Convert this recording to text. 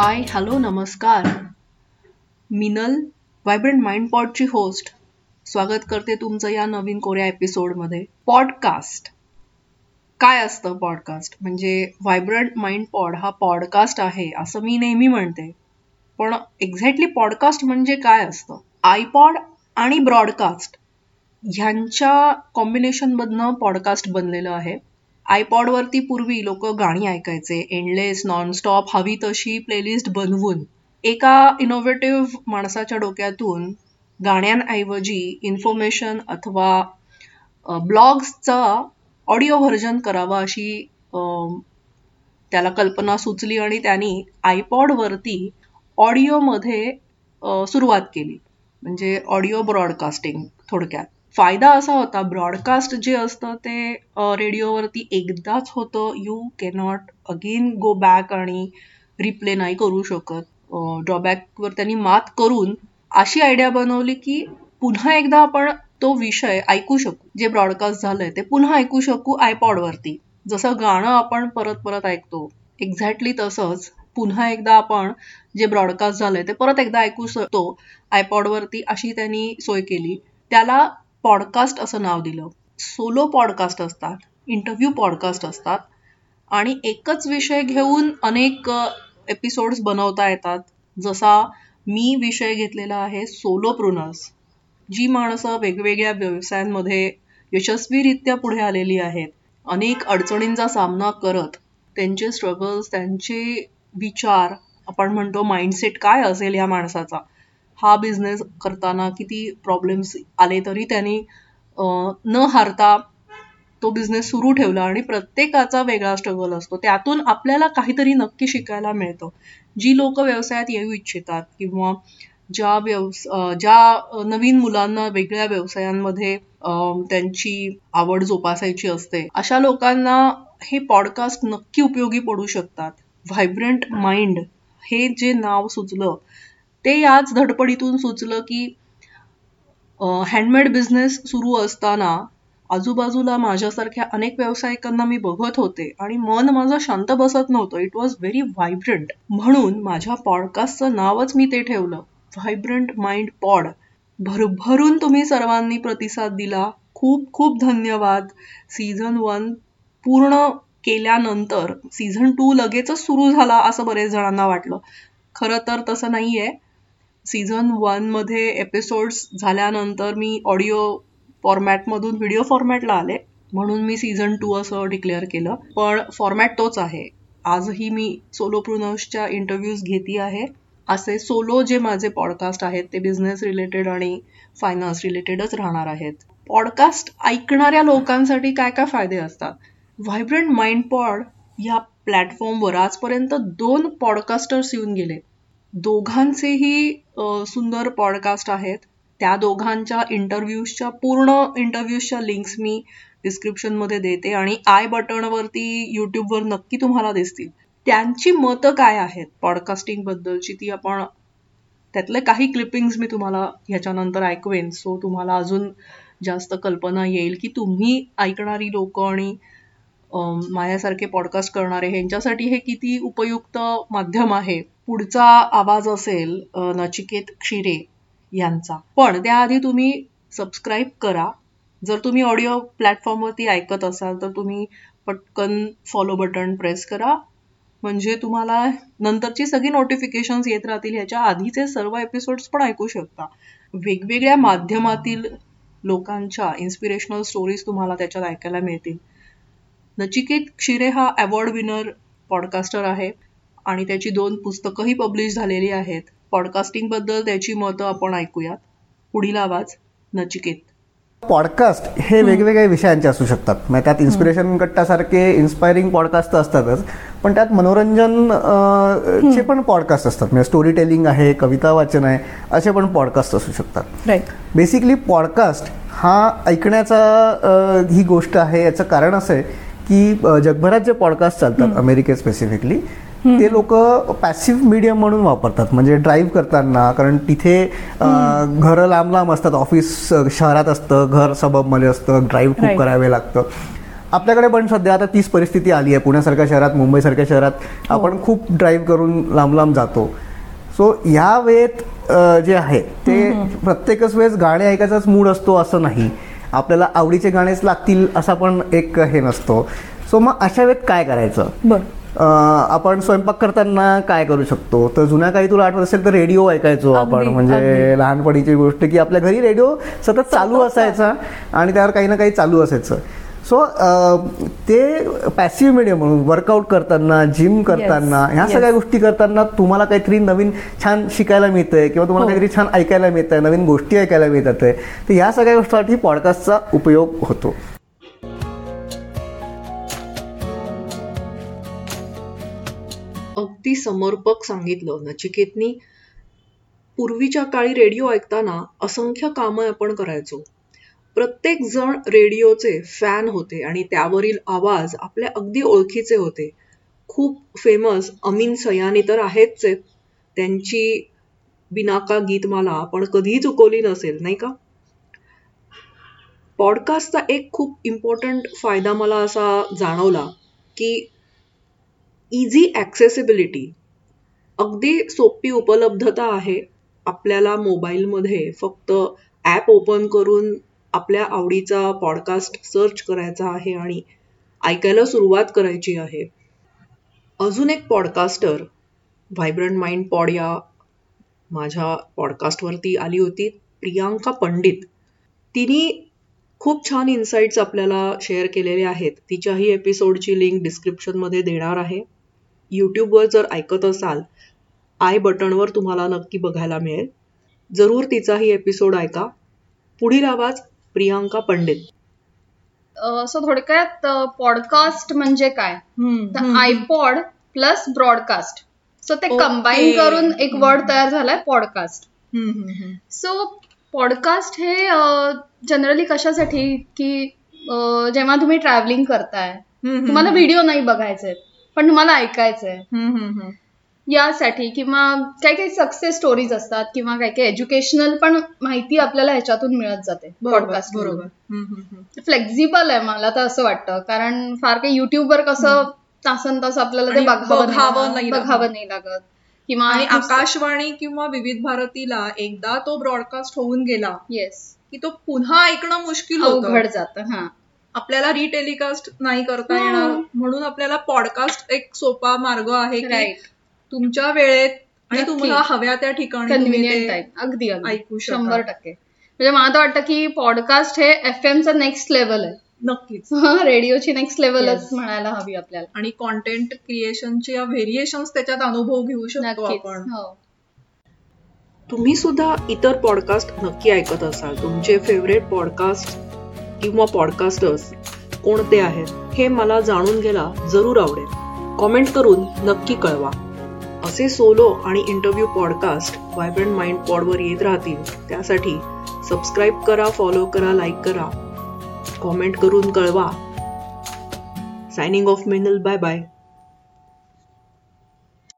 हाय hello नमस्कार. Minal vibrant mind पॉडची host. स्वागत करते तुमचं या नवीन कोऱ्या एपिसोडमध्ये. पॉडकास्ट. काय असतं पॉडकास्ट? म्हणजे व्हायब्रंट माइंड पॉड हा पॉडकास्ट आहे असं मी नेहमी म्हणते. पण एक्झॅक्टली पॉडकास्ट म्हणजे काय असतं? आयपॉड आणि ब्रॉडकास्ट. ह्यांच्या कॉम्बिनेशनमधनं पॉडकास्ट बनलेलं आहे. आयपॉडवरती पूर्वी लोक गाणी ऐकायचे एंडलेस नॉनस्टॉप हवी तशी प्लेलिस्ट बनवून एका इनोव्हेटिव्ह माणसाच्या डोक्यातून गाण्यांऐवजी इन्फॉर्मेशन अथवा ब्लॉग्सचा ऑडिओ व्हर्जन करावं अशी त्याला कल्पना सुचली आणि त्यांनी आयपॉडवरती ऑडिओमध्ये सुरुवात केली. म्हणजे ऑडिओ ब्रॉडकास्टिंग थोडक्यात. फायदा असा होता ब्रॉडकास्ट जे असतं ते रेडिओवरती एकदाच होतं. You cannot again go back आणि रिप्ले नाही करू शकत. ड्रॉबॅकवर त्यांनी मात करून अशी आयडिया बनवली की पुन्हा एकदा आपण तो विषय ऐकू शकू. जे ब्रॉडकास्ट झालंय ते पुन्हा ऐकू शकू आयपॉडवरती जसं गाणं आपण परत परत ऐकतो एक्झॅक्टली तसंच पुन्हा एकदा आपण जे ब्रॉडकास्ट झालंय ते परत एकदा ऐकू शकतो आयपॉडवरती अशी त्यांनी सोय केली. त्याला पॉडकास्ट असं नाव दिलं. सोलो पॉडकास्ट असतात इंटरव्ह्यू पॉडकास्ट असतात आणि एकच विषय घेऊन अनेक एपिसोड्स बनवता येतात. जसा मी विषय घेतलेला आहे सोलो प्रुनर्स जी माणसं वेगवेगळ्या व्यवसायांमध्ये यशस्वीरित्या पुढे आलेली आहेत. अनेक अडचणींचा सामना करत त्यांचे स्ट्रगल्स त्यांचे विचार आपण म्हणतो माइंडसेट काय असेल या माणसाचा? हा बिझनेस करताना किती प्रॉब्लेम्स आले तरी त्यांनी न हारता तो बिझनेस सुरू ठेवला आणि प्रत्येकाचा वेगळा स्ट्रगल असतो. त्यातून आपल्याला काहीतरी नक्की शिकायला मिळतं. जी लोक व्यवसायात येऊ इच्छितात किंवा ज्या व्यवस ज्या नवीन मुलांना वेगळ्या व्यवसायांमध्ये त्यांची आवड जोपासायची असते अशा लोकांना हे पॉडकास्ट नक्की उपयोगी पडू शकतात. व्हायब्रंट माइंड हे जे नाव सुचलं ते याच धडपडीतून सुचलं की हँडमेड बिझनेस सुरू असताना आजूबाजूला माझ्यासारख्या अनेक व्यावसायिकांना मी बघत होते आणि मन माझं शांत बसत नव्हतं. इट वॉज व्हेरी व्हायब्रंट म्हणून माझ्या पॉडकास्टचं नावच मी ते ठेवलं. व्हायब्रंट माइंड पॉड भरभरून तुम्ही सर्वांनी प्रतिसाद दिला. खूप खूप धन्यवाद. सीझन वन पूर्ण केल्यानंतर सीझन टू लगेचच सुरू झाला असं बरेच जणांना वाटलं. खरं तर तसं नाहीये. सीझनमध्ये एपिसोड्स झाल्यानंतर मी ऑडिओ फॉर्मॅटमधून व्हिडिओ फॉर्मॅटला आले. म्हणून मी सीझन टू असं डिक्लेअर केलं. पण फॉर्मॅट तोच आहे. आजही मी सोलो प्रुनर्सच्या इंटरव्ह्यूज घेती आहे. असे सोलो जे माझे पॉडकास्ट आहेत ते बिझनेस रिलेटेड आणि फायनान्स रिलेटेडच राहणार आहेत. पॉडकास्ट ऐकणाऱ्या लोकांसाठी काय काय फायदे असतात? व्हायब्रंट माइंड पॉड या प्लॅटफॉर्मवर आजपर्यंत दोन पॉडकास्टर्स येऊन गेले. दोघांचेही सुंदर पॉडकास्ट आहेत. त्या दोघांच्या इंटरव्ह्यूजच्या पूर्ण इंटरव्ह्यूजच्या लिंक्स मी डिस्क्रिप्शनमध्ये देते आणि आय बटनवरती यूट्यूबवर नक्की तुम्हाला दिसतील. त्यांची मतं काय आहेत पॉडकास्टिंग बद्दलची ती आपण त्यातले काही क्लिपिंग्स मी तुम्हाला ह्याच्यानंतर ऐकवेन. सो तुम्हाला अजून जास्त कल्पना येईल की तुम्ही ऐकणारी लोक आणि माझ्यासारखे पॉडकास्ट करणारे ह्यांच्यासाठी हे किती उपयुक्त माध्यम आहे? पुढचा आवाज असेल नचिकेत क्षीरे यांचा. पण त्याआधी तुम्ही सबस्क्राईब करा. जर तुम्ही ऑडिओ प्लॅटफॉर्मवरती ऐकत असाल तर तुम्ही पटकन फॉलो बटन प्रेस करा. म्हणजे तुम्हाला नंतरची सगळी नोटिफिकेशन्स येत राहतील ह्याच्या आधीचे सर्व एपिसोड्स पण ऐकू शकता. वेगवेगळ्या माध्यमातील लोकांच्या इन्स्पिरेशनल स्टोरीज तुम्हाला त्याच्यात ऐकायला मिळतील. नचिकेत क्षीरे हा अवॉर्ड विनर पॉडकास्टर आहे आणि त्याची दोन पुस्तकंही पब्लिश झालेली आहेत. पॉडकास्टिंगबद्दल त्याची मतं आपण ऐकूयात. पुढील आवाज नचिकेत. पॉडकास्ट हे वेगवेगळ्या विषयांचे असू शकतात. म्हणजे त्यात इन्स्पिरेशन कट्टासारखे इन्स्पायरिंग पॉडकास्ट असतातच. पण त्यात मनोरंजन चे पण पॉडकास्ट असतात. म्हणजे स्टोरी टेलिंग आहे कविता वाचन आहे असे पण पॉडकास्ट असू शकतात. बेसिकली पॉडकास्ट हा ऐकण्याचा ही गोष्ट आहे याचं कारण असं आहे की जगभरात जे पॉडकास्ट चालतात अमेरिकेत स्पेसिफिकली ते लोक पॅसिव्ह मीडियम म्हणून वापरतात. म्हणजे ड्राईव्ह करताना कारण तिथे घर लांब लांब असतात ऑफिस शहरात असतं घर सबबमध्ये असतं ड्राईव्ह खूप करावे लागतं. आपल्याकडे पण सध्या आता तीच परिस्थिती आली आहे. पुण्यासारख्या शहरात मुंबईसारख्या शहरात आपण खूप ड्राईव्ह करून लांब लांब जातो. सो ह्या वेळेत जे आहे ते प्रत्येकच वेळेस गाणे ऐकायचाच मूड असतो असं नाही. आपल्याला आवडीचे गाणेच लागतील असा पण एक हे नसतो. सो मग अशा वेळेत काय करायचं? बर. आपण स्वयंपाक करताना काय करू शकतो? तर जुन्या काही तुला आठवत असेल तर रेडिओ ऐकायचो आपण. म्हणजे लहानपणीची गोष्ट की आपल्या घरी रेडिओ सतत चालू असायचा आणि त्यावर काही ना काही चालू असायचं. सो ते पॅसिव्ह मीडियम म्हणून वर्कआउट करताना जिम करताना ह्या. सगळ्या गोष्टी करताना तुम्हाला काहीतरी नवीन छान शिकायला मिळतंय किंवा तुम्हाला हो. काहीतरी छान ऐकायला मिळतंय नवीन गोष्टी ऐकायला मिळतात आहे. तर ह्या सगळ्या गोष्टीसाठी पॉडकास्टचा उपयोग होतो अगदी समर्पक सांगितलं नचिकेतनी पूर्वीच्या काळी रेडिओ ऐकताना असंख्य कामं आपण करायचो प्रत्येक जण रेडिओचे फॅन होते आणि त्यावरील आवाज आपल्या अगदी ओळखीचे होते. खूप फेमस अमीन सयानी तर आहेच आहेत त्यांची बिनाका गीतमाला आपण कधी चुकवली नसेल नाही का? पॉडकास्टचा एक खूप इम्पॉर्टंट फायदा मला असा जाणवला की इझी ॲक्सेसिबिलिटी अगदी सोपी उपलब्धता आहे आपल्याला मोबाईलमध्ये फक्त ॲप ओपन करून आपल्या आवडीचा पॉडकास्ट सर्च करायचा आहे आणि ऐकायला सुरुवात करायची आहे. अजून एक पॉडकास्टर व्हायब्रंट माइंड पॉड या माझ्या पॉडकास्टवरती आली होती प्रियांका पंडित. तिने खूप छान इन्साइट्स आपल्याला शेअर केलेले आहेत. तिच्याही एपिसोडची लिंक डिस्क्रिप्शनमध्ये देणार आहे. यूट्यूबवर जर ऐकत असाल आय बटनवर तुम्हाला नक्की बघायला मिळेल. जरूर तिचाही एपिसोड ऐका. पुढील आवाज प्रियांका पंडित. सो थोडक्यात पॉडकास्ट म्हणजे काय? तर आयपॉड प्लस ब्रॉडकास्ट सो ते. कंबाईन करून एक वर्ड तयार झालाय पॉडकास्ट सो पॉडकास्ट हे जनरली कशासाठी? की अं, जेव्हा तुम्ही ट्रॅव्हलिंग करताय तुम्हाला व्हिडिओ नाही बघायचे पण तुम्हाला ऐकायचंय. यासाठी किंवा काही काही सक्सेस स्टोरीज असतात किंवा काही काही एज्युकेशनल पण माहिती आपल्याला ह्याच्यातून मिळत जाते. पॉडकास्ट बरोबर. फ्लेक्झिबल आहे मला तर असं वाटतं. कारण फार काही युट्यूबवर कसं तासन तास आपल्याला ते बघावं बघावं नाही लागत. किंवा आकाशवाणी किंवा विविध भारतीला एकदा तो ब्रॉडकास्ट होऊन गेला येस की तो पुन्हा ऐकणं मुश्किल अवघड जातं हा. आपल्याला रिटेलिकास्ट नाही करता. येणार. म्हणून आपल्याला पॉडकास्ट एक सोपा मार्ग आहे की तुमच्या वेळेत आणि. तुम्हाला हव्या त्या ठिकाणी अगदी अगदी. ऐकू. शंभर टक्के. म्हणजे मला तर वाटतं की पॉडकास्ट हे एफ चा नेक्स्ट लेवल आहे. नक्कीच. रेडिओची नेक्स्ट लेवलच. म्हणायला हवी आपल्याला. आणि कॉन्टेंट क्रिएशनचे व्हेरिएशन त्याच्यात अनुभव घेऊ शकतो आपण. हो. तुम्ही सुद्धा इतर पॉडकास्ट नक्की ऐकत असाल. तुमचे फेवरेट पॉडकास्ट किंवा पॉडकास्टर्स कोणते आहेत हे मला जाणून घ्यायला जरूर आवडेल. कॉमेंट करून नक्की कळवा. असे सोलो आणि इंटरव्ह्यू पॉडकास्ट व्हायब्रंट माइंड पॉडवर येत राहतील. त्यासाठी सबस्क्राईब करा फॉलो करा लाईक करा. कॉमेंट करून कळवा. Signing off Minal bye bye